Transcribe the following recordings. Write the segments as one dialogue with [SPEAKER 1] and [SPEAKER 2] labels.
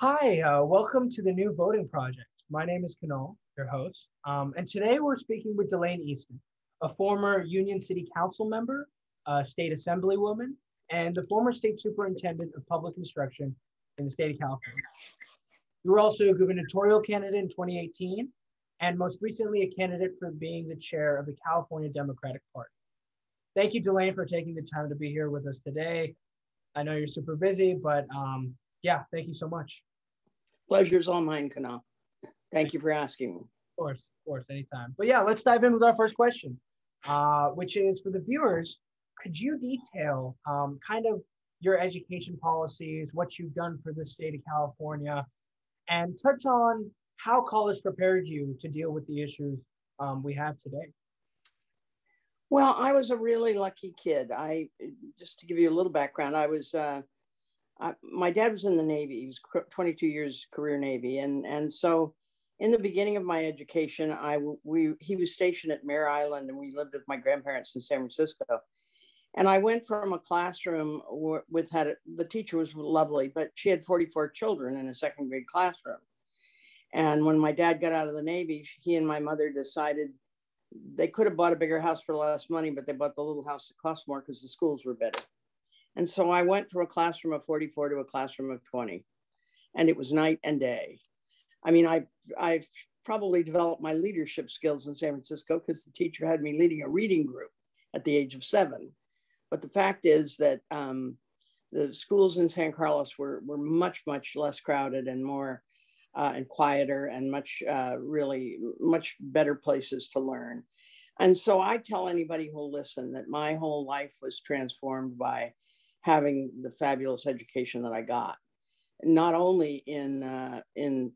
[SPEAKER 1] Hi, uh, welcome to the new voting project. My name is Kanal, your host, um, and today we're speaking with Delaine Eastin, a former Union City Council member, a state assemblywoman, and the former state superintendent of public instruction in the state of California. You were also a gubernatorial candidate in 2018, and most recently a candidate for being the chair of the California Democratic Party. Thank you, Delaine, for taking the time to be here with us today. I know you're super busy, but um, yeah, thank you so much.
[SPEAKER 2] Pleasure's all mine, Kanal. Thank you for asking me.
[SPEAKER 1] Of course, of course, anytime. But yeah, let's dive in with our first question, uh, which is for the viewers, could you detail um, kind of your education policies, what you've done for the state of California, and touch on how college prepared you to deal with the issues um, we have today?
[SPEAKER 2] Well, I was a really lucky kid. I just to give you a little background, I was uh, My dad was in the Navy. He was 22 years career Navy, and and so in the beginning of my education, I we he was stationed at Mare Island, and we lived with my grandparents in San Francisco. And I went from a classroom with had the teacher was lovely, but she had 44 children in a second grade classroom. And when my dad got out of the Navy, he and my mother decided they could have bought a bigger house for less money, but they bought the little house that cost more because the schools were better. And so I went from a classroom of 44 to a classroom of 20, and it was night and day. I mean, I I probably developed my leadership skills in San Francisco because the teacher had me leading a reading group at the age of seven. But the fact is that um, the schools in San Carlos were were much much less crowded and more uh, and quieter and much uh, really much better places to learn. And so I tell anybody who'll listen that my whole life was transformed by having the fabulous education that I got, not only in uh, in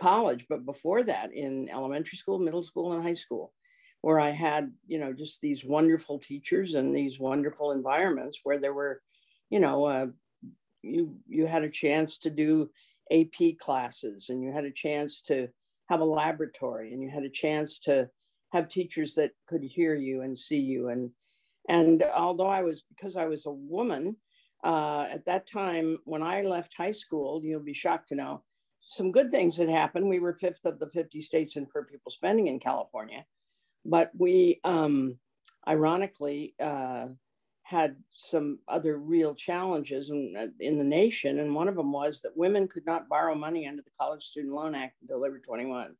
[SPEAKER 2] college, but before that in elementary school, middle school, and high school, where I had you know just these wonderful teachers and these wonderful environments where there were, you know, uh, you you had a chance to do AP classes and you had a chance to have a laboratory and you had a chance to have teachers that could hear you and see you and and although I was because I was a woman uh, at that time when I left high school, you'll be shocked to know some good things had happened. We were fifth of the 50 states in per pupil spending in California, but we um, ironically uh, had some other real challenges in, in the nation. And one of them was that women could not borrow money under the College Student Loan Act until they were 21.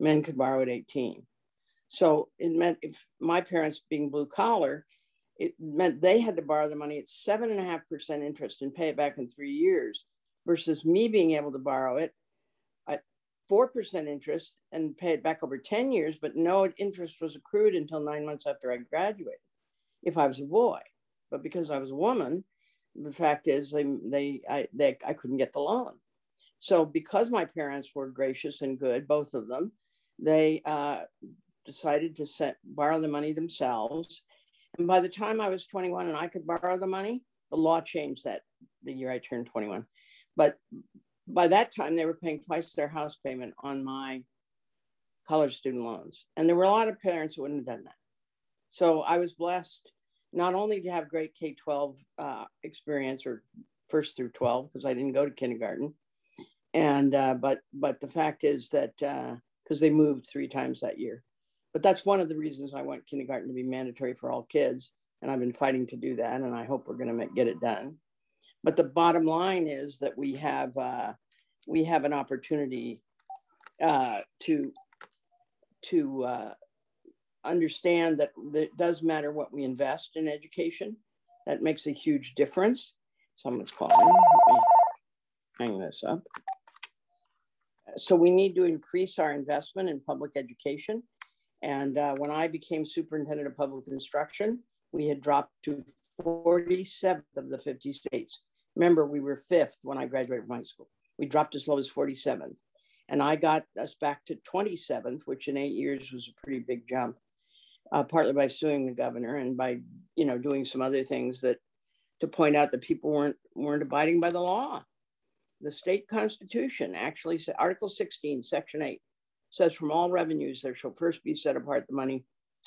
[SPEAKER 2] Men could borrow at 18. So it meant if my parents being blue collar, it meant they had to borrow the money at seven and a half percent interest and pay it back in three years versus me being able to borrow it at 4% interest and pay it back over 10 years, but no interest was accrued until nine months after I graduated if I was a boy. But because I was a woman, the fact is they, they, I, they, I couldn't get the loan. So because my parents were gracious and good, both of them, they uh, decided to set, borrow the money themselves. And by the time I was 21 and I could borrow the money, the law changed that the year I turned 21. But by that time, they were paying twice their house payment on my college student loans. And there were a lot of parents who wouldn't have done that. So I was blessed not only to have great K 12 uh, experience or first through 12, because I didn't go to kindergarten. And, uh, but, but the fact is that, because uh, they moved three times that year. But that's one of the reasons I want kindergarten to be mandatory for all kids. And I've been fighting to do that. And I hope we're going to get it done. But the bottom line is that we have, uh, we have an opportunity uh, to, to uh, understand that it does matter what we invest in education. That makes a huge difference. Someone's calling. Let me hang this up. So we need to increase our investment in public education. And uh, when I became superintendent of public instruction, we had dropped to 47th of the 50 states. Remember, we were fifth when I graduated from high school. We dropped as low as 47th. And I got us back to 27th, which in eight years was a pretty big jump uh, partly by suing the governor and by you know doing some other things that to point out that people weren't weren't abiding by the law. The state constitution actually said Article 16, Section 8 says from all revenues there shall first be set apart the money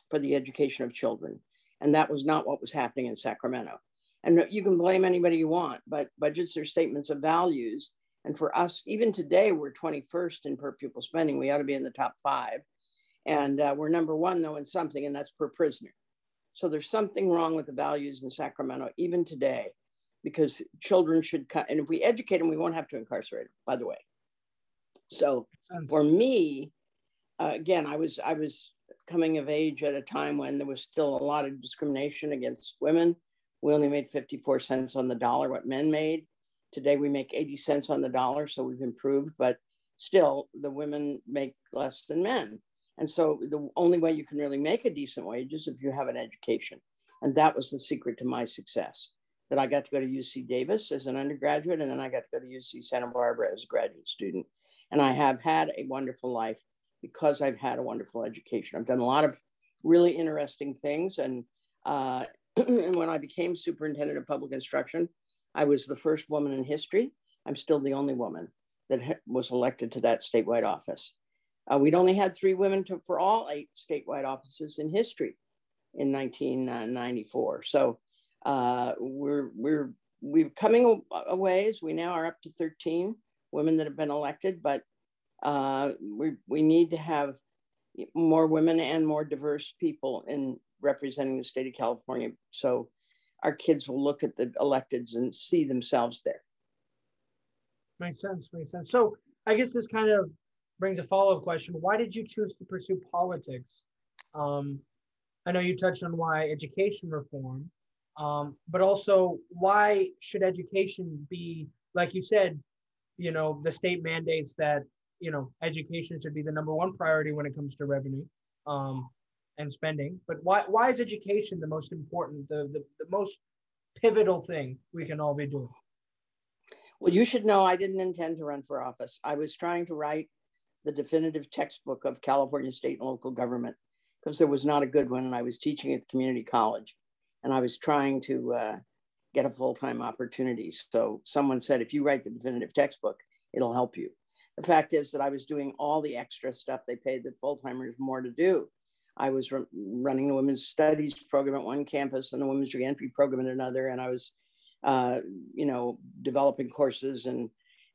[SPEAKER 2] for the education of children. And that was not what was happening in Sacramento. And you can blame anybody you want, but budgets are statements of values. And for us, even today, we're 21st in per pupil spending. We ought to be in the top five. And uh, we're number one, though, in something, and that's per prisoner. So there's something wrong with the values in Sacramento, even today, because children should cut. And if we educate them, we won't have to incarcerate them, by the way. So for me, uh, again, I was I was coming of age at a time when there was still a lot of discrimination against women. We only made 54 cents on the dollar what men made. Today we make 80 cents on the dollar, so we've improved, but still the women make less than men. And so the only way you can really make a decent wage is if you have an education. And that was the secret to my success. That I got to go to UC Davis as an undergraduate, and then I got to go to UC Santa Barbara as a graduate student. And I have had a wonderful life because I've had a wonderful education. I've done a lot of really interesting things. And, uh, and when I became superintendent of public instruction, I was the first woman in history. I'm still the only woman that was elected to that statewide office. Uh, we'd only had three women to, for all eight statewide offices in history in 1994. So uh, we're we're we're coming a ways. We now are up to 13 women that have been elected, but uh, we, we need to have more women and more diverse people in representing the state of California. So our kids will look at the electeds and see themselves there.
[SPEAKER 1] Makes sense. Makes sense. So I guess this kind of brings a follow-up question. Why did you choose to pursue politics? Um, I know you touched on why education reform, um, but also why should education be, like you said, you know, the state mandates that you know, education should be the number one priority when it comes to revenue um, and spending. But why, why is education the most important, the, the, the most pivotal thing we can all be doing?
[SPEAKER 2] Well, you should know I didn't intend to run for office. I was trying to write the definitive textbook of California state and local government because there was not a good one. And I was teaching at the community college and I was trying to uh, get a full time opportunity. So someone said, if you write the definitive textbook, it'll help you. The fact is that I was doing all the extra stuff they paid the full timers more to do. I was running the women's studies program at one campus and the women's reentry program at another, and I was, uh, you know, developing courses and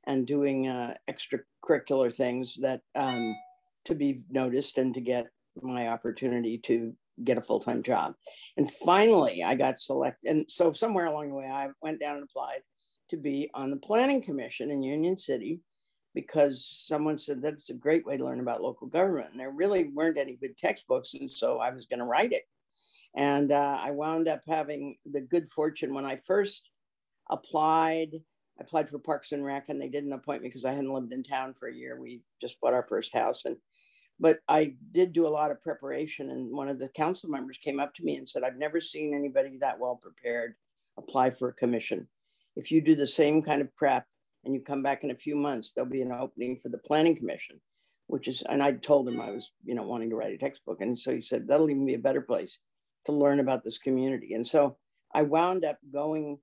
[SPEAKER 2] and doing uh, extracurricular things that um, to be noticed and to get my opportunity to get a full time job. And finally, I got selected. And so somewhere along the way, I went down and applied to be on the planning commission in Union City because someone said that's a great way to learn about local government. And there really weren't any good textbooks. And so I was going to write it. And uh, I wound up having the good fortune when I first applied. I applied for Parks and Rec, and they didn't appoint me because I hadn't lived in town for a year. We just bought our first house, and but I did do a lot of preparation. And one of the council members came up to me and said, "I've never seen anybody that well prepared apply for a commission. If you do the same kind of prep, and you come back in a few months, there'll be an opening for the planning commission, which is, and I told him I was, you know, wanting to write a textbook. And so he said, that'll even be a better place to learn about this community. And so I wound up going,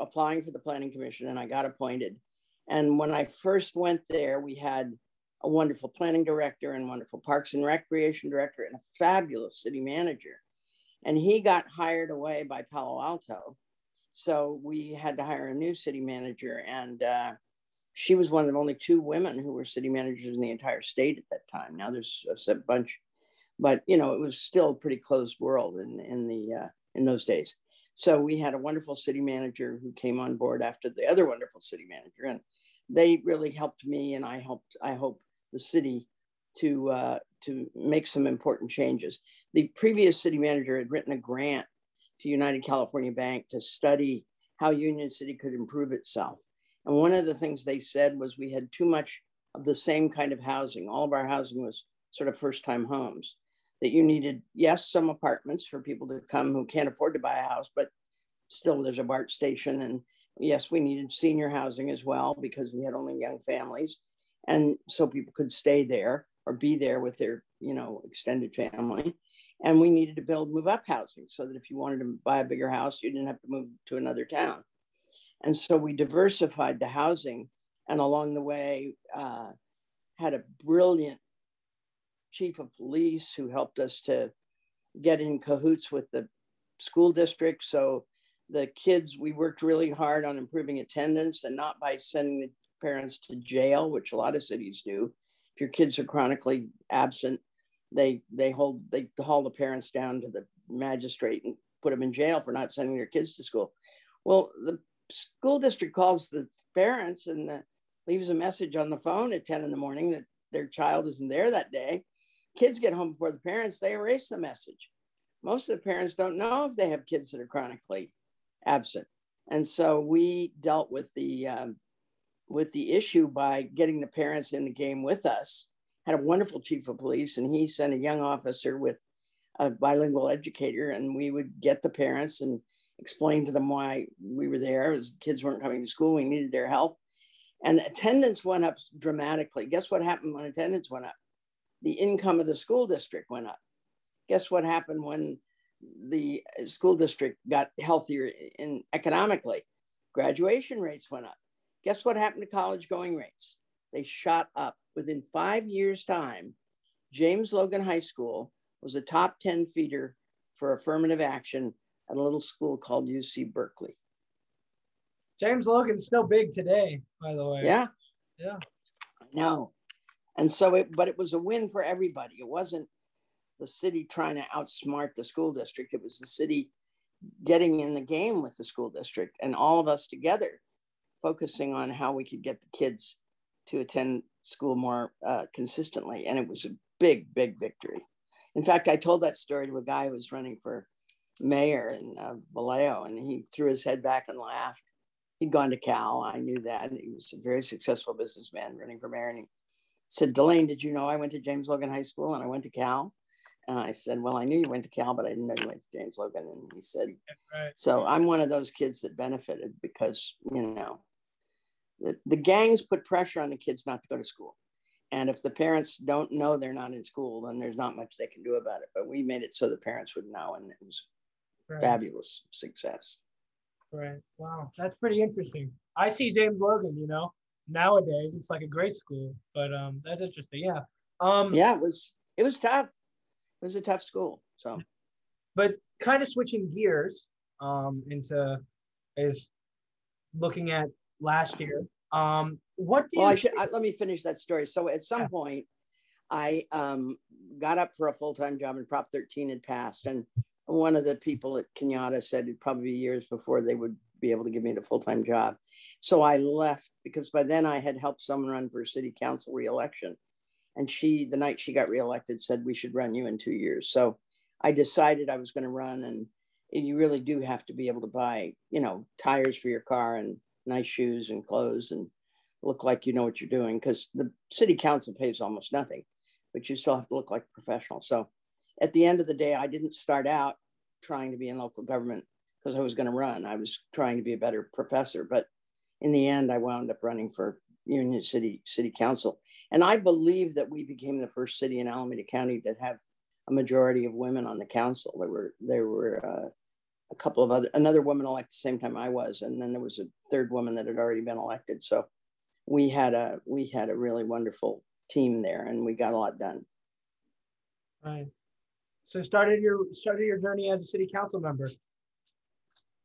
[SPEAKER 2] applying for the planning commission and I got appointed. And when I first went there, we had a wonderful planning director and wonderful parks and recreation director and a fabulous city manager. And he got hired away by Palo Alto so we had to hire a new city manager, and uh, she was one of only two women who were city managers in the entire state at that time. Now there's a bunch, but you know it was still a pretty closed world in in the uh, in those days. So we had a wonderful city manager who came on board after the other wonderful city manager, and they really helped me, and I helped. I hope the city to uh, to make some important changes. The previous city manager had written a grant to United California Bank to study how Union City could improve itself. And one of the things they said was we had too much of the same kind of housing. All of our housing was sort of first time homes. That you needed, yes, some apartments for people to come who can't afford to buy a house, but still there's a BART station. And yes, we needed senior housing as well because we had only young families. And so people could stay there or be there with their, you know, extended family. And we needed to build move up housing so that if you wanted to buy a bigger house, you didn't have to move to another town. And so we diversified the housing and along the way uh, had a brilliant chief of police who helped us to get in cahoots with the school district. So the kids, we worked really hard on improving attendance and not by sending the parents to jail, which a lot of cities do. If your kids are chronically absent, they they hold they haul the parents down to the magistrate and put them in jail for not sending their kids to school. Well, the school district calls the parents and the, leaves a message on the phone at 10 in the morning that their child isn't there that day. Kids get home before the parents, they erase the message. Most of the parents don't know if they have kids that are chronically absent. And so we dealt with the um, with the issue by getting the parents in the game with us. Had a wonderful chief of police, and he sent a young officer with a bilingual educator, and we would get the parents and explain to them why we were there. As the kids weren't coming to school, we needed their help, and attendance went up dramatically. Guess what happened when attendance went up? The income of the school district went up. Guess what happened when the school district got healthier in economically? Graduation rates went up. Guess what happened to college going rates? They shot up. Within five years' time, James Logan High School was a top 10 feeder for affirmative action at a little school called UC Berkeley.
[SPEAKER 1] James Logan's still big today, by the way.
[SPEAKER 2] Yeah.
[SPEAKER 1] Yeah.
[SPEAKER 2] No. And so it, but it was a win for everybody. It wasn't the city trying to outsmart the school district. It was the city getting in the game with the school district and all of us together focusing on how we could get the kids to attend school more uh, consistently. And it was a big, big victory. In fact, I told that story to a guy who was running for mayor in uh, Vallejo, and he threw his head back and laughed. He'd gone to Cal. I knew that. He was a very successful businessman running for mayor. And he said, Delaine, did you know I went to James Logan High School and I went to Cal? And I said, Well, I knew you went to Cal, but I didn't know you went to James Logan. And he said, right. So I'm one of those kids that benefited because, you know, the, the gangs put pressure on the kids not to go to school. And if the parents don't know they're not in school, then there's not much they can do about it. But we made it so the parents would know, and it was right. fabulous success.
[SPEAKER 1] Right. Wow. That's pretty interesting. I see James Logan, you know, nowadays it's like a great school, but um that's interesting. Yeah. Um
[SPEAKER 2] Yeah, it was it was tough. It was a tough school. So
[SPEAKER 1] but kind of switching gears um into is looking at last year. Um what
[SPEAKER 2] do well, I should I, let me finish that story. So at some yeah. point I um got up for a full-time job and Prop 13 had passed and one of the people at Cañada said it'd probably be years before they would be able to give me the full-time job. So I left because by then I had helped someone run for city council reelection. And she, the night she got reelected, said, we should run you in two years. So I decided I was going to run and you really do have to be able to buy, you know, tires for your car and nice shoes and clothes and look like you know what you're doing because the city council pays almost nothing, but you still have to look like a professional. So at the end of the day, I didn't start out trying to be in local government because I was going to run. I was trying to be a better professor, but in the end, I wound up running for Union City City Council. And I believe that we became the first city in Alameda County to have a majority of women on the council. There were there were uh, a couple of other another woman elected the same time I was, and then there was a third woman that had already been elected. So we had a we had a really wonderful team there, and we got a lot done.
[SPEAKER 1] Right. So started your started your journey as a city council member.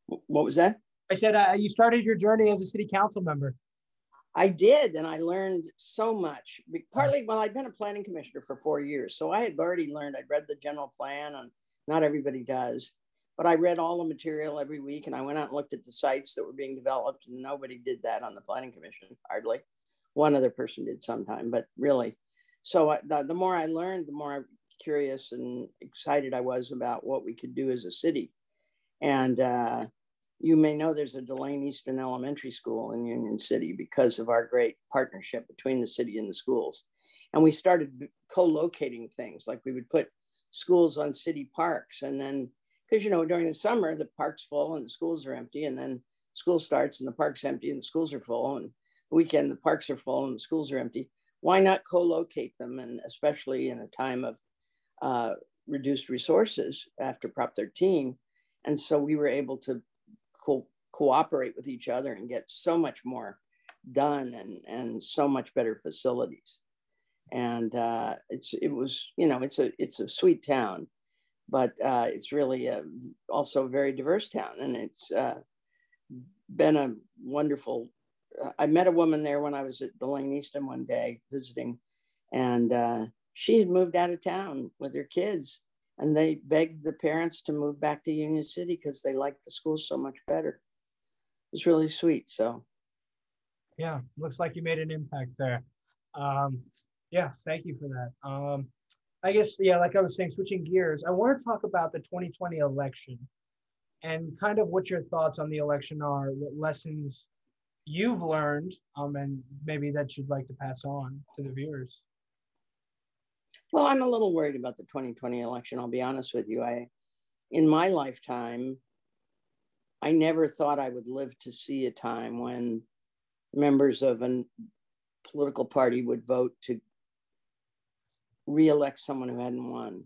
[SPEAKER 2] What was that?
[SPEAKER 1] I said uh, you started your journey as a city council member.
[SPEAKER 2] I did, and I learned so much. Partly, well, I'd been a planning commissioner for four years, so I had already learned. I'd read the general plan, and not everybody does, but I read all the material every week, and I went out and looked at the sites that were being developed, and nobody did that on the planning commission, hardly. One other person did sometime, but really, so I, the, the more I learned, the more curious and excited I was about what we could do as a city. And uh, you may know there's a Delaine Eastin Elementary School in Union City because of our great partnership between the city and the schools. And we started co-locating things like we would put schools on city parks and then because you know during the summer the park's full and the schools are empty and then school starts and the park's empty and the schools are full and weekend the parks are full and the schools are empty why not co-locate them and especially in a time of uh, reduced resources after Prop 13. And so we were able to co- cooperate with each other and get so much more done and, and so much better facilities. And uh, it's it was you know it's a it's a sweet town, but uh, it's really a, also a very diverse town, and it's uh, been a wonderful I met a woman there when I was at Delaine Eastin one day visiting, and uh, she had moved out of town with her kids, and they begged the parents to move back to Union City because they liked the school so much better. It was really sweet. So,
[SPEAKER 1] yeah, looks like you made an impact there. Um, yeah, thank you for that. Um, I guess, yeah, like I was saying, switching gears, I want to talk about the 2020 election and kind of what your thoughts on the election are, what lessons you've learned, um, and maybe that you'd like to pass on to the viewers.
[SPEAKER 2] Well, I'm a little worried about the 2020 election. I'll be honest with you. I, in my lifetime, I never thought I would live to see a time when members of a political party would vote to reelect someone who hadn't won.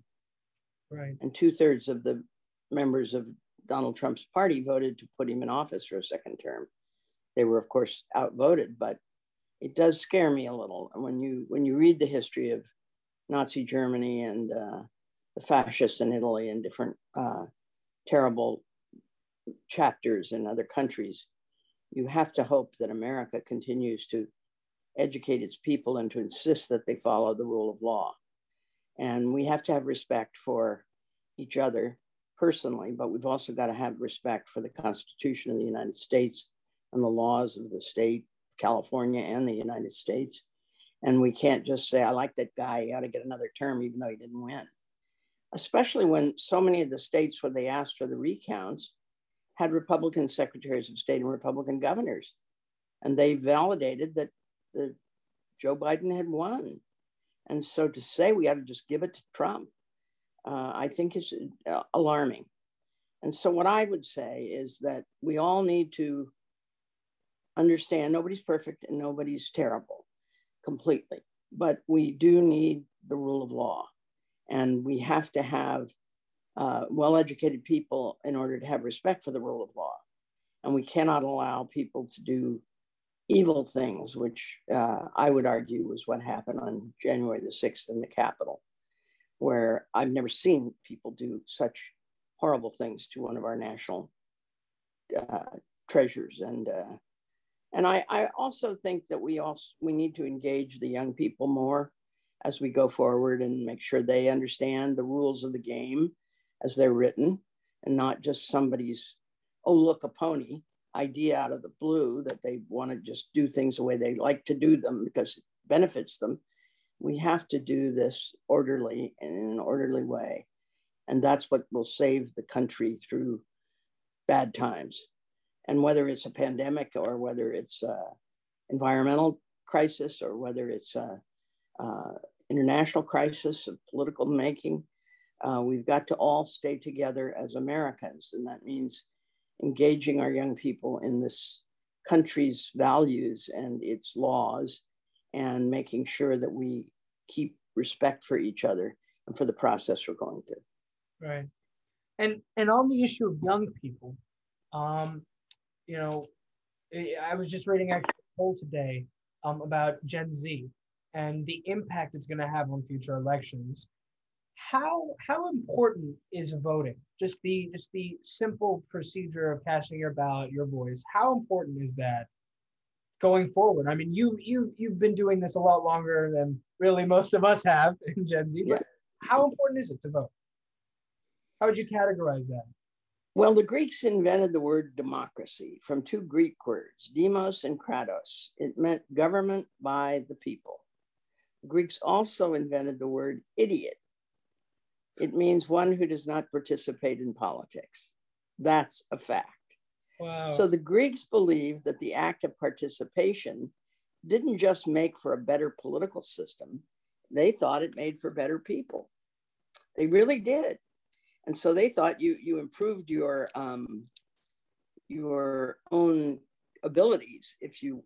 [SPEAKER 1] Right.
[SPEAKER 2] And two thirds of the members of Donald Trump's party voted to put him in office for a second term. They were, of course, outvoted, but it does scare me a little when you when you read the history of Nazi Germany and uh, the fascists in Italy and different uh, terrible chapters in other countries. You have to hope that America continues to educate its people and to insist that they follow the rule of law. And we have to have respect for each other personally, but we've also got to have respect for the Constitution of the United States and the laws of the state, California and the United States. And we can't just say, I like that guy, he ought to get another term, even though he didn't win. Especially when so many of the states where they asked for the recounts had Republican secretaries of state and Republican governors. And they validated that the, Joe Biden had won. And so to say we ought to just give it to Trump, uh, I think is uh, alarming. And so what I would say is that we all need to understand nobody's perfect and nobody's terrible completely, but we do need the rule of law. And we have to have uh, well educated people in order to have respect for the rule of law. And we cannot allow people to do evil things, which uh, I would argue was what happened on January the 6th in the Capitol, where I've never seen people do such horrible things to one of our national uh, treasures. And uh, and I, I also think that we also we need to engage the young people more as we go forward and make sure they understand the rules of the game as they're written and not just somebody's oh look a pony idea out of the blue that they want to just do things the way they like to do them because it benefits them. We have to do this orderly in an orderly way. And that's what will save the country through bad times. And whether it's a pandemic or whether it's an environmental crisis or whether it's a, a international crisis of political making, uh, we've got to all stay together as Americans. And that means engaging our young people in this country's values and its laws and making sure that we keep respect for each other and for the process we're going through.
[SPEAKER 1] Right. And and on the issue of young people, um, you know, I was just reading actually a poll today um, about Gen Z and the impact it's going to have on future elections how how important is voting? Just the just the simple procedure of casting your ballot, your voice. How important is that going forward? I mean, you you you've been doing this a lot longer than really most of us have in Gen Z. But yeah. how important is it to vote? How would you categorize that?
[SPEAKER 2] Well, the Greeks invented the word democracy from two Greek words, demos and kratos. It meant government by the people. The Greeks also invented the word idiot it means one who does not participate in politics. That's a fact. Wow. So the Greeks believed that the act of participation didn't just make for a better political system, they thought it made for better people. They really did. And so they thought you, you improved your, um, your own abilities if you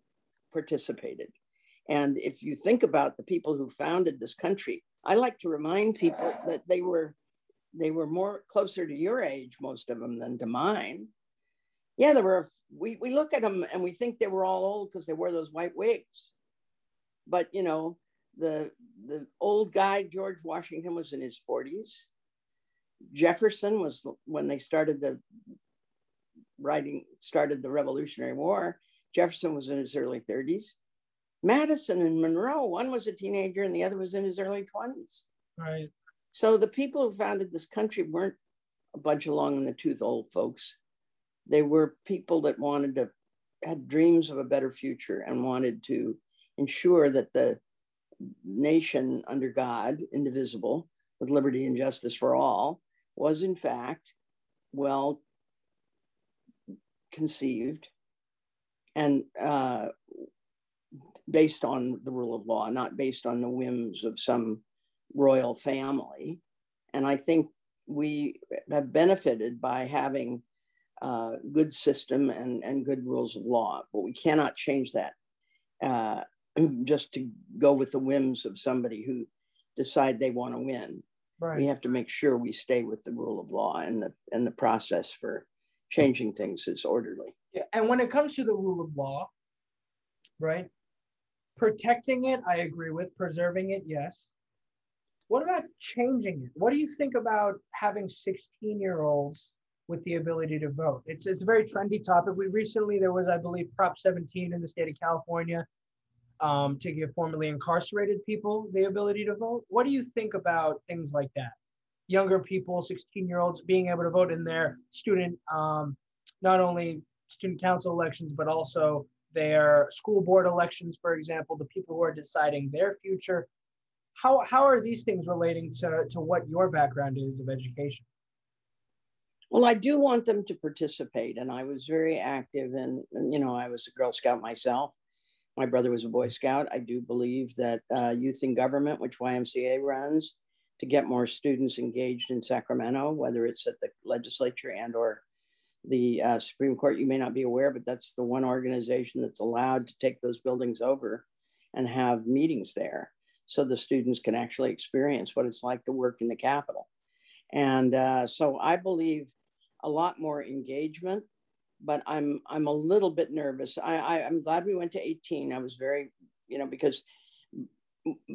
[SPEAKER 2] participated. And if you think about the people who founded this country, I like to remind people that they were they were more closer to your age, most of them, than to mine. Yeah, there were. We we look at them and we think they were all old because they wore those white wigs. But you know, the the old guy George Washington was in his forties. Jefferson was when they started the writing started the Revolutionary War. Jefferson was in his early 30s. Madison and Monroe, one was a teenager and the other was in his early 20s.
[SPEAKER 1] Right.
[SPEAKER 2] So the people who founded this country weren't a bunch of long in the tooth old folks. They were people that wanted to, had dreams of a better future and wanted to ensure that the nation under God, indivisible, with liberty and justice for all, was in fact well conceived and uh, based on the rule of law, not based on the whims of some royal family. And I think we have benefited by having a uh, good system and, and good rules of law, but we cannot change that uh, just to go with the whims of somebody who decide they want to win. Right. We have to make sure we stay with the rule of law and the and the process for changing things is orderly.
[SPEAKER 1] Yeah, and when it comes to the rule of law, right? Protecting it, I agree with. Preserving it, yes. What about changing it? What do you think about having 16 year olds with the ability to vote? It's, it's a very trendy topic. We recently, there was, I believe, Prop 17 in the state of California um, to give formerly incarcerated people the ability to vote. What do you think about things like that? Younger people, 16 year olds, being able to vote in their student, um, not only student council elections, but also their school board elections, for example, the people who are deciding their future. How how are these things relating to to what your background is of education?
[SPEAKER 2] Well i do want them to participate and i was very active and you know i was a girl scout myself. My brother was a boy scout. I do believe that uh, youth in government which ymca runs to get more students engaged in sacramento whether it's at the legislature and or the uh, supreme court you may not be aware but that's the one organization that's allowed to take those buildings over and have meetings there so the students can actually experience what it's like to work in the Capitol. And uh, so I believe a lot more engagement, but I'm I'm a little bit nervous. I, I I'm glad we went to 18. I was very, you know, because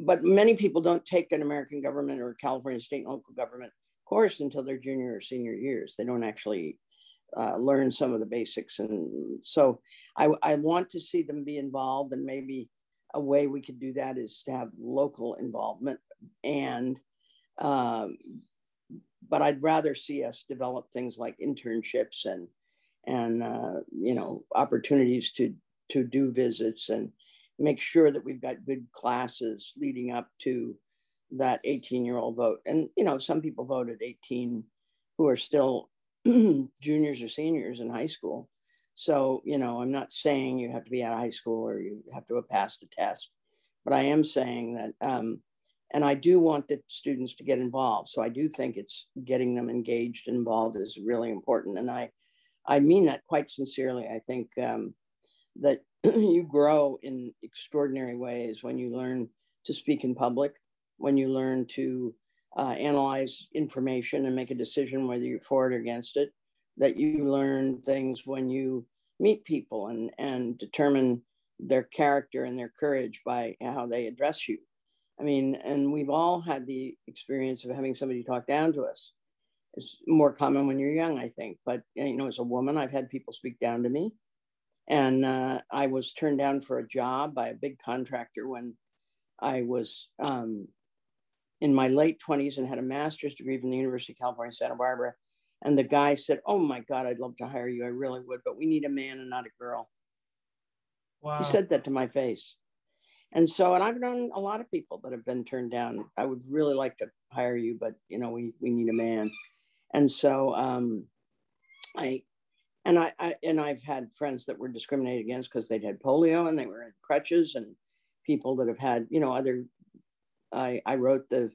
[SPEAKER 2] but many people don't take an American government or California state and local government course until their junior or senior years. They don't actually uh, learn some of the basics. And so I, I want to see them be involved and maybe a way we could do that is to have local involvement and um, but i'd rather see us develop things like internships and and uh, you know opportunities to to do visits and make sure that we've got good classes leading up to that 18 year old vote and you know some people vote at 18 who are still juniors or seniors in high school so, you know, I'm not saying you have to be out of high school or you have to have passed a test, but I am saying that, um, and I do want the students to get involved. So I do think it's getting them engaged and involved is really important. And I, I mean that quite sincerely. I think um, that you grow in extraordinary ways when you learn to speak in public, when you learn to uh, analyze information and make a decision whether you're for it or against it that you learn things when you meet people and, and determine their character and their courage by how they address you. I mean, and we've all had the experience of having somebody talk down to us. It's more common when you're young, I think. But you know, as a woman, I've had people speak down to me, and uh, I was turned down for a job by a big contractor when I was um, in my late 20s and had a master's degree from the University of California, Santa Barbara, and the guy said, Oh my God, I'd love to hire you. I really would, but we need a man and not a girl. Wow. He said that to my face. And so, and I've known a lot of people that have been turned down. I would really like to hire you, but you know, we, we need a man. And so um, I, and I, I, and I've had friends that were discriminated against because they'd had polio and they were in crutches and people that have had, you know, other, I, I wrote the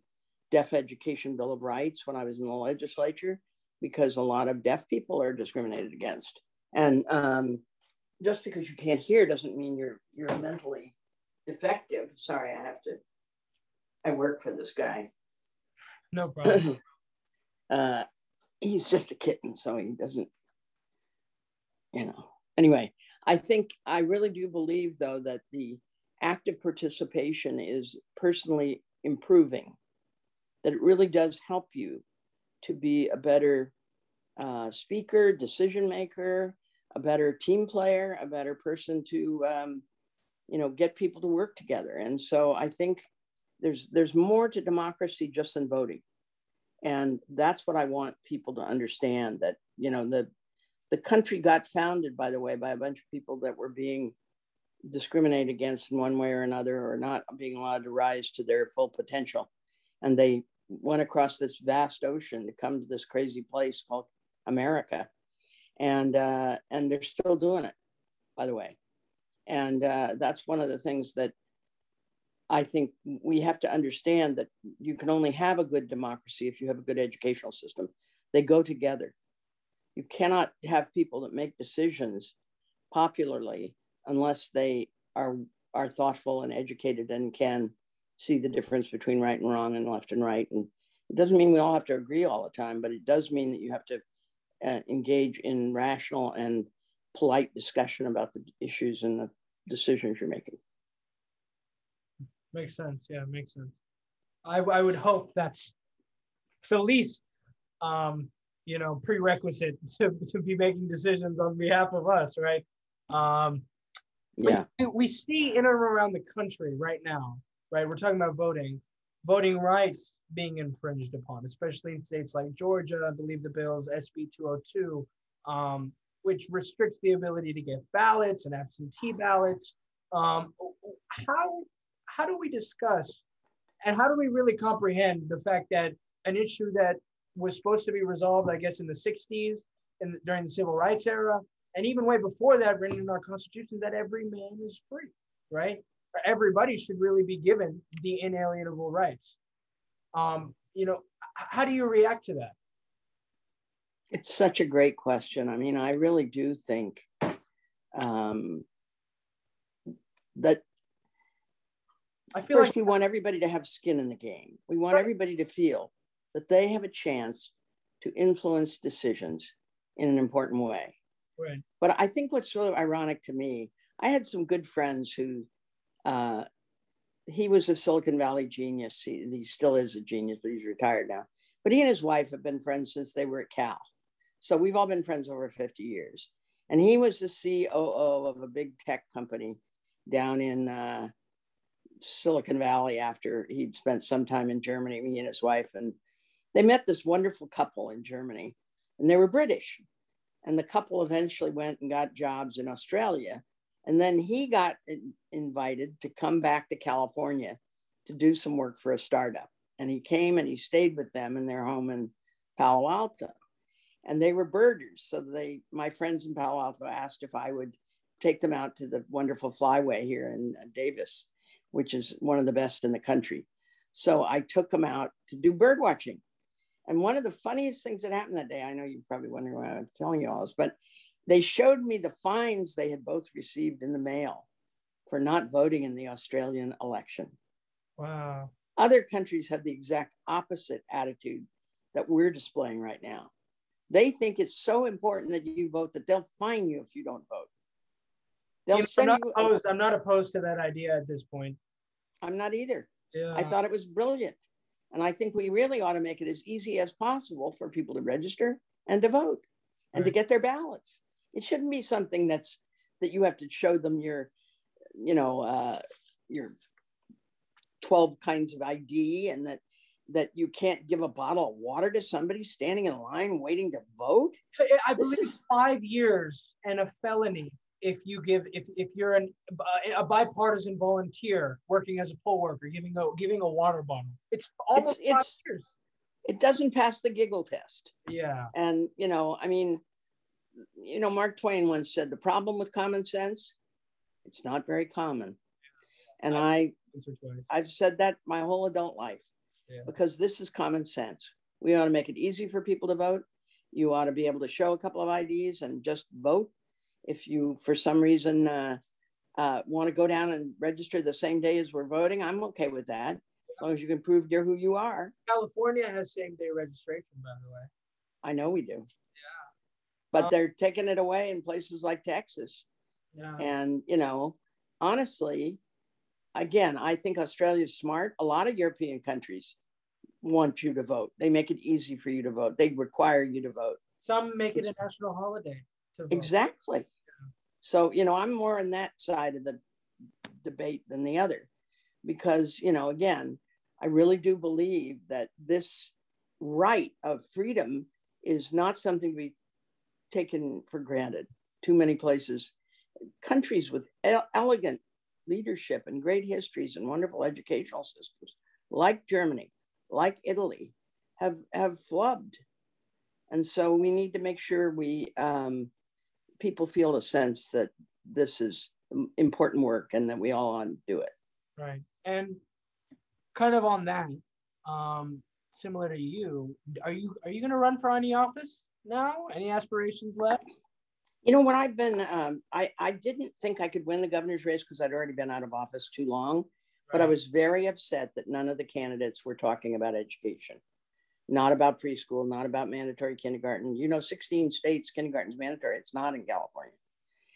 [SPEAKER 2] Deaf Education Bill of Rights when I was in the legislature because a lot of deaf people are discriminated against. And um, just because you can't hear doesn't mean you're you're mentally defective. Sorry, I have to. I work for this guy.
[SPEAKER 1] No problem.
[SPEAKER 2] uh, he's just a kitten, so he doesn't. You know. Anyway, I think I really do believe though that the active participation is personally improving. That it really does help you to be a better uh, speaker, decision maker, a better team player, a better person to, um, you know, get people to work together. And so I think there's there's more to democracy just than voting, and that's what I want people to understand. That you know the the country got founded, by the way, by a bunch of people that were being discriminated against in one way or another, or not being allowed to rise to their full potential, and they went across this vast ocean to come to this crazy place called America, and uh, and they're still doing it, by the way, and uh, that's one of the things that I think we have to understand that you can only have a good democracy if you have a good educational system. They go together. You cannot have people that make decisions popularly unless they are are thoughtful and educated and can see the difference between right and wrong and left and right. And it doesn't mean we all have to agree all the time, but it does mean that you have to uh, engage in rational and polite discussion about the issues and the decisions you're making.
[SPEAKER 1] Makes sense. Yeah, makes sense. I, I would hope that's the least, um, you know, prerequisite to, to be making decisions on behalf of us, right? Um,
[SPEAKER 2] yeah.
[SPEAKER 1] We, we see in and around the country right now, right? We're talking about voting, voting rights being infringed upon, especially in states like Georgia. I believe the bill's SB 202, um, which restricts the ability to get ballots and absentee ballots. Um, how how do we discuss and how do we really comprehend the fact that an issue that was supposed to be resolved, I guess, in the 60s and during the civil rights era, and even way before that, written in our Constitution, that every man is free, right? Everybody should really be given the inalienable rights. Um, you know, how do you react to that?
[SPEAKER 2] It's such a great question. I mean, I really do think um, that I feel First, like we want everybody to have skin in the game. We want right. everybody to feel that they have a chance to influence decisions in an important way.
[SPEAKER 1] Right.
[SPEAKER 2] But I think what's really ironic to me, I had some good friends who, uh, he was a Silicon Valley genius. He, he still is a genius, but he's retired now. But he and his wife have been friends since they were at Cal. So we've all been friends over 50 years. And he was the COO of a big tech company down in uh, Silicon Valley after he'd spent some time in Germany, he and his wife. And they met this wonderful couple in Germany, and they were British. And the couple eventually went and got jobs in Australia. And then he got invited to come back to California to do some work for a startup. And he came and he stayed with them in their home in Palo Alto. And they were birders. So they, my friends in Palo Alto asked if I would take them out to the wonderful flyway here in uh, Davis which is one of the best in the country. So I took them out to do bird watching. And one of the funniest things that happened that day, I know you're probably wondering why I'm telling you all this, but they showed me the fines they had both received in the mail for not voting in the Australian election.
[SPEAKER 1] Wow.
[SPEAKER 2] Other countries have the exact opposite attitude that we're displaying right now. They think it's so important that you vote that they'll fine you if you don't vote.
[SPEAKER 1] They'll you know, send I'm not, opposed, I'm not opposed to that idea at this point.
[SPEAKER 2] I'm not either.
[SPEAKER 1] Yeah.
[SPEAKER 2] I thought it was brilliant. And I think we really ought to make it as easy as possible for people to register and to vote and right. to get their ballots. It shouldn't be something that's that you have to show them your, you know, uh, your 12 kinds of ID and that that you can't give a bottle of water to somebody standing in line waiting to vote.
[SPEAKER 1] So I believe is... five years and a felony if you give if, if you're an, a bipartisan volunteer working as a poll worker giving a giving a water bottle it's almost it's, it's years.
[SPEAKER 2] it doesn't pass the giggle test.
[SPEAKER 1] Yeah.
[SPEAKER 2] And you know i mean you know mark twain once said the problem with common sense it's not very common. And i i've said that my whole adult life yeah. because this is common sense. We ought to make it easy for people to vote. You ought to be able to show a couple of ids and just vote if you, for some reason, uh, uh, want to go down and register the same day as we're voting, I'm okay with that. As long as you can prove you're who you are.
[SPEAKER 1] California has same day registration, by the way.
[SPEAKER 2] I know we do.
[SPEAKER 1] Yeah.
[SPEAKER 2] But um, they're taking it away in places like Texas.
[SPEAKER 1] Yeah.
[SPEAKER 2] And, you know, honestly, again, I think Australia's smart. A lot of European countries want you to vote. They make it easy for you to vote. They require you to vote.
[SPEAKER 1] Some make it a national holiday to vote.
[SPEAKER 2] Exactly. So, you know, I'm more on that side of the debate than the other because, you know, again, I really do believe that this right of freedom is not something to be taken for granted. Too many places, countries with elegant leadership and great histories and wonderful educational systems, like Germany, like Italy, have have flubbed, and so we need to make sure we um, people feel a sense that this is important work and that we all want to do it.
[SPEAKER 1] Right, and kind of on that, um, similar to you, are you are you going to run for any office now? Any aspirations left?
[SPEAKER 2] You know what I've been, um, I, I didn't think I could win the governor's race because I'd already been out of office too long, right. but I was very upset that none of the candidates were talking about education, not about preschool, not about mandatory kindergarten. You know, 16 states, kindergarten is mandatory. It's not in California.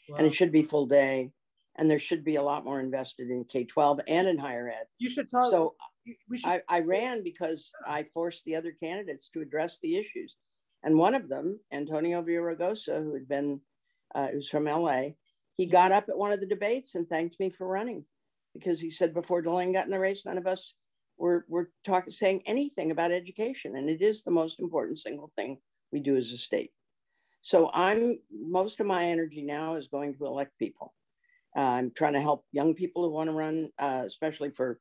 [SPEAKER 2] Wow. And it should be full day. And there should be a lot more invested in K 12 and in higher ed.
[SPEAKER 1] You should talk.
[SPEAKER 2] So should, I, I ran because I forced the other candidates to address the issues. And one of them, Antonio Villaraigosa, who had been uh, who's from LA, he got up at one of the debates and thanked me for running because he said before Delaine got in the race, none of us were, were talking, saying anything about education. And it is the most important single thing we do as a state. So I'm, most of my energy now is going to elect people. Uh, I'm trying to help young people who want to run, uh, especially for,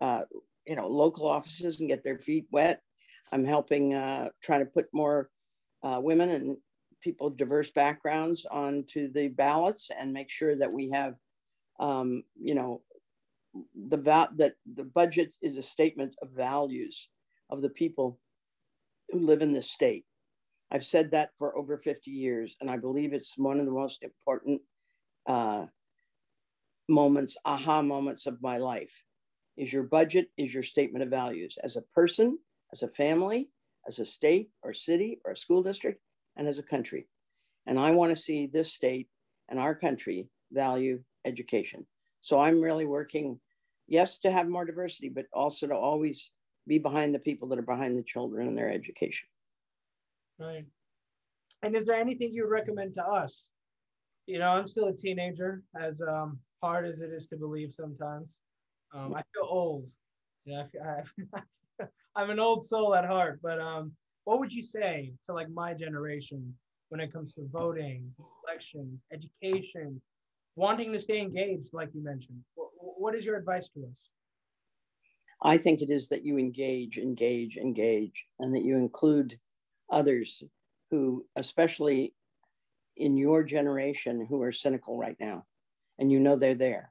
[SPEAKER 2] uh, you know, local offices and get their feet wet. I'm helping, uh, trying to put more uh, women and people of diverse backgrounds onto the ballots and make sure that we have, um, you know, the va- that the budget is a statement of values of the people who live in this state. I've said that for over 50 years, and I believe it's one of the most important uh, moments, aha moments of my life. Is your budget is your statement of values as a person, as a family, as a state or city or a school district, and as a country. And I want to see this state and our country value education. So I'm really working, yes, to have more diversity, but also to always be behind the people that are behind the children and their education.
[SPEAKER 1] Right. And is there anything you recommend to us? You know, I'm still a teenager, as um, hard as it is to believe sometimes. Um, I feel old. Yeah, I, I'm an old soul at heart, but um, what would you say to like my generation when it comes to voting, elections, education, wanting to stay engaged, like you mentioned? What, is your advice to us?
[SPEAKER 2] I think it is that you engage, engage, engage, and that you include others who, especially in your generation, who are cynical right now, and you know they're there.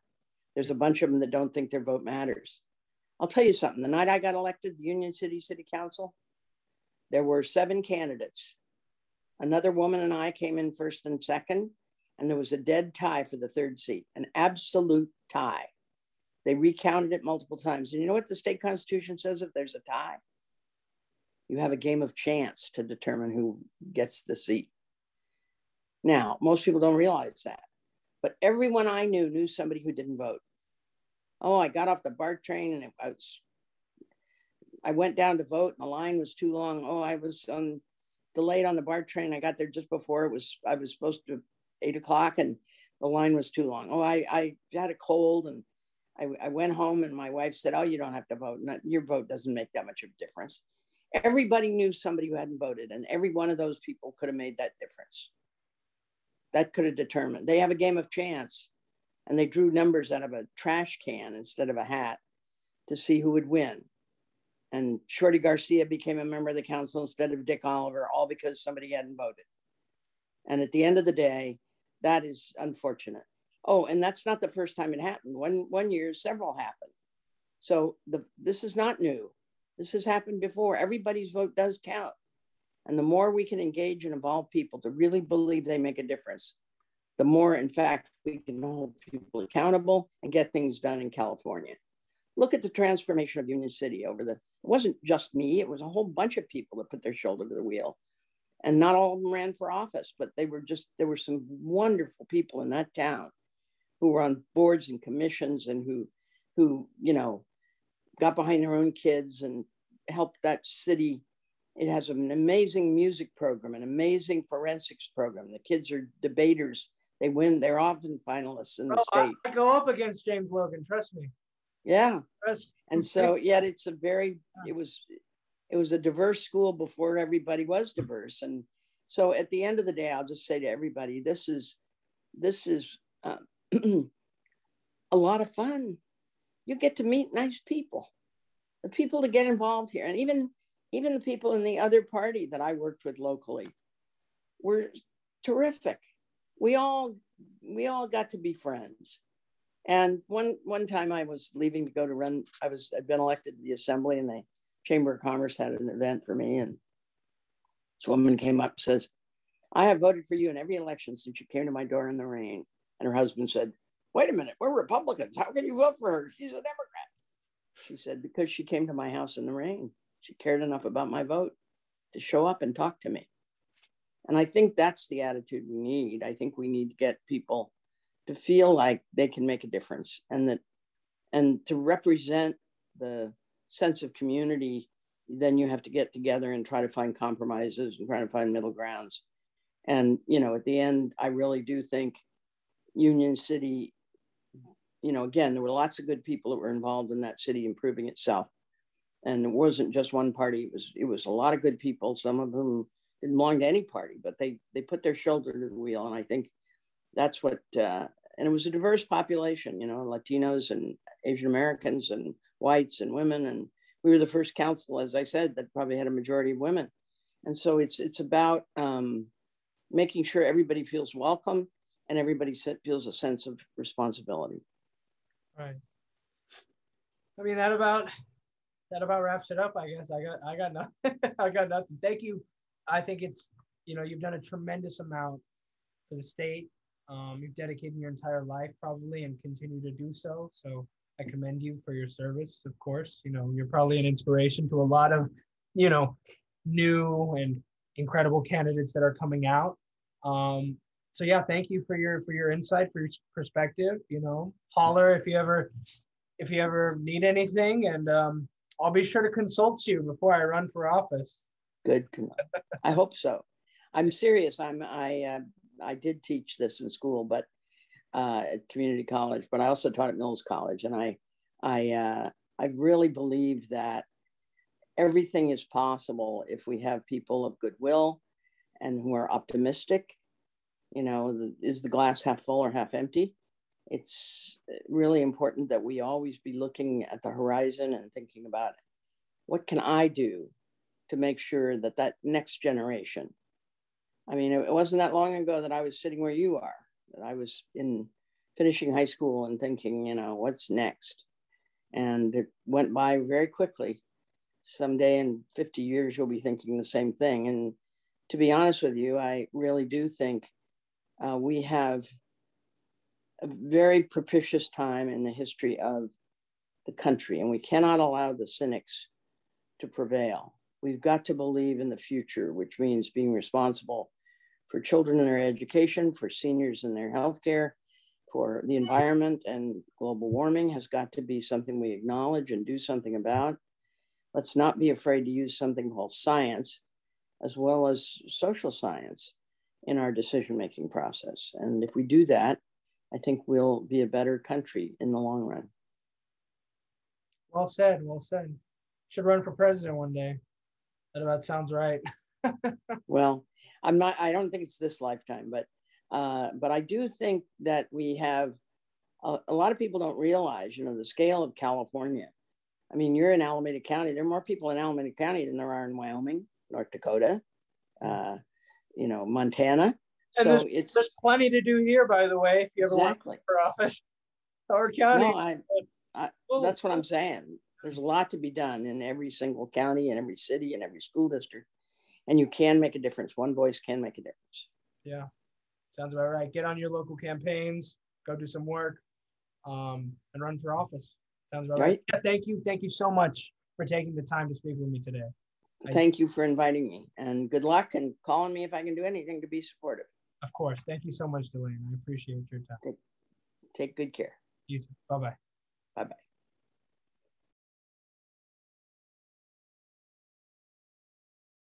[SPEAKER 2] There's a bunch of them that don't think their vote matters. I'll tell you something. The night I got elected, Union City City Council, there were seven candidates. Another woman and I came in first and second, and there was a dead tie for the third seat, an absolute tie. They recounted it multiple times. And you know what the state constitution says if there's a tie? You have a game of chance to determine who gets the seat. Now, most people don't realize that, but everyone I knew knew somebody who didn't vote. Oh, I got off the BART train and I was I went down to vote and the line was too long. Oh, I was on delayed on the BART train. I got there just before it was, I was supposed to eight o'clock and the line was too long. Oh, I, I had a cold and I, I went home and my wife said, oh, you don't have to vote. Not, your vote doesn't make that much of a difference. Everybody knew somebody who hadn't voted and every one of those people could have made that difference. That could have determined. They have a game of chance and they drew numbers out of a trash can instead of a hat to see who would win and Shorty Garcia became a member of the council instead of Dick Oliver, all because somebody hadn't voted. And at the end of the day, that is unfortunate. Oh, and that's not the first time it happened. One one year, several happened. So the this is not new. This has happened before. Everybody's vote does count. And the more we can engage and involve people to really believe they make a difference, the more, in fact, we can hold people accountable and get things done in California. Look at the transformation of Union City over the it wasn't just me, it was a whole bunch of people that put their shoulder to the wheel. And not all of them ran for office, but they were just, there were some wonderful people in that town who were on boards and commissions and who, who, you know, got behind their own kids and helped that city It has an amazing music program, an amazing forensics program. The kids are debaters. They win. They're often finalists in the oh, state.
[SPEAKER 1] I go up against James Logan. Trust me.
[SPEAKER 2] Yeah. Trust and so, yet it's a very. It was. It was a diverse school before everybody was diverse, and so at the end of the day, I'll just say to everybody, this is, this is uh, a lot of fun. You get to meet nice people, the people to get involved here, and even even the people in the other party that I worked with locally were terrific. We all we all got to be friends. And one one time I was leaving to go to run, I was I'd been elected to the assembly and the Chamber of Commerce had an event for me. And this woman came up and says, I have voted for you in every election since you came to my door in the rain. And her husband said, Wait a minute, we're Republicans. How can you vote for her? She's a Democrat. She said, Because she came to my house in the rain. She cared enough about my vote to show up and talk to me. And I think that's the attitude we need. I think we need to get people to feel like they can make a difference and that and to represent the sense of community then you have to get together and try to find compromises and try to find middle grounds. And you know at the end i really do think union city you know again there were lots of good people that were involved in that city improving itself. And it wasn't just one party it was it was a lot of good people. Some of them didn't belong to any party but they they put their shoulder to the wheel. And i think that's what uh, and it was a diverse population you know latinos and asian americans and whites and women and we were the first council as i said that probably had a majority of women. And so it's it's about um, making sure everybody feels welcome and everybody feels a sense of responsibility.
[SPEAKER 1] Right. I mean that about that about wraps it up i guess. I got i got nothing i got nothing. Thank you. I think it's you know you've done a tremendous amount for the state. Um, you've dedicated your entire life probably and continue to do so. So I commend you for your service, of course. You know, you're probably an inspiration to a lot of, you know, new and incredible candidates that are coming out. Um, so yeah, thank you for your for your insight, for your perspective. You know, holler if you ever if you ever need anything, and um, I'll be sure to consult you before I run for office.
[SPEAKER 2] Good. I hope so. I'm serious. I'm I uh, I did teach this in school, but uh, at community college, but I also taught at Mills College, and I I uh, I really believe that everything is possible if we have people of goodwill and who are optimistic. You know, is the glass half full or half empty? It's really important that we always be looking at the horizon and thinking about what can I do to make sure that that next generation I mean, it wasn't that long ago that I was sitting where you are, I was in finishing high school and thinking, you know, what's next? And it went by very quickly. Someday in 50 years, you'll be thinking the same thing. And to be honest with you, I really do think uh, we have a very propitious time in the history of the country, and we cannot allow the cynics to prevail. We've got to believe in the future, which means being responsible for children in their education, for seniors in their healthcare, for the environment and global warming has got to be something we acknowledge and do something about. Let's not be afraid to use something called science as well as social science in our decision making process. And if we do that, I think we'll be a better country in the long run.
[SPEAKER 1] Well said. Well said. Should run for president one day. That about sounds right.
[SPEAKER 2] well, I'm not. I don't think it's this lifetime, but uh, but I do think that we have a, a, lot of people don't realize, you know, the scale of California. I mean, you're in Alameda County. There are more people in Alameda County than there are in Wyoming, North Dakota, uh, you know, Montana.
[SPEAKER 1] And so there's, it's there's plenty to do here, by the way. If you ever exactly. want for office, Howard County.
[SPEAKER 2] No, I, I, that's what I'm saying. There's a lot to be done in every single county and every city and every school district and you can make a difference. One voice can make a difference.
[SPEAKER 1] Yeah, sounds about right. Get on your local campaigns, go do some work, um, and run for office. Sounds about right. right. Yeah, thank you. Thank you so much for taking the time to speak with me today.
[SPEAKER 2] Thank you for inviting me and good luck and calling me if I can do anything to be supportive.
[SPEAKER 1] Of course. Thank you so much, Delaine. I appreciate your time.
[SPEAKER 2] Take, take good care.
[SPEAKER 1] You too. Bye bye.
[SPEAKER 2] Bye bye.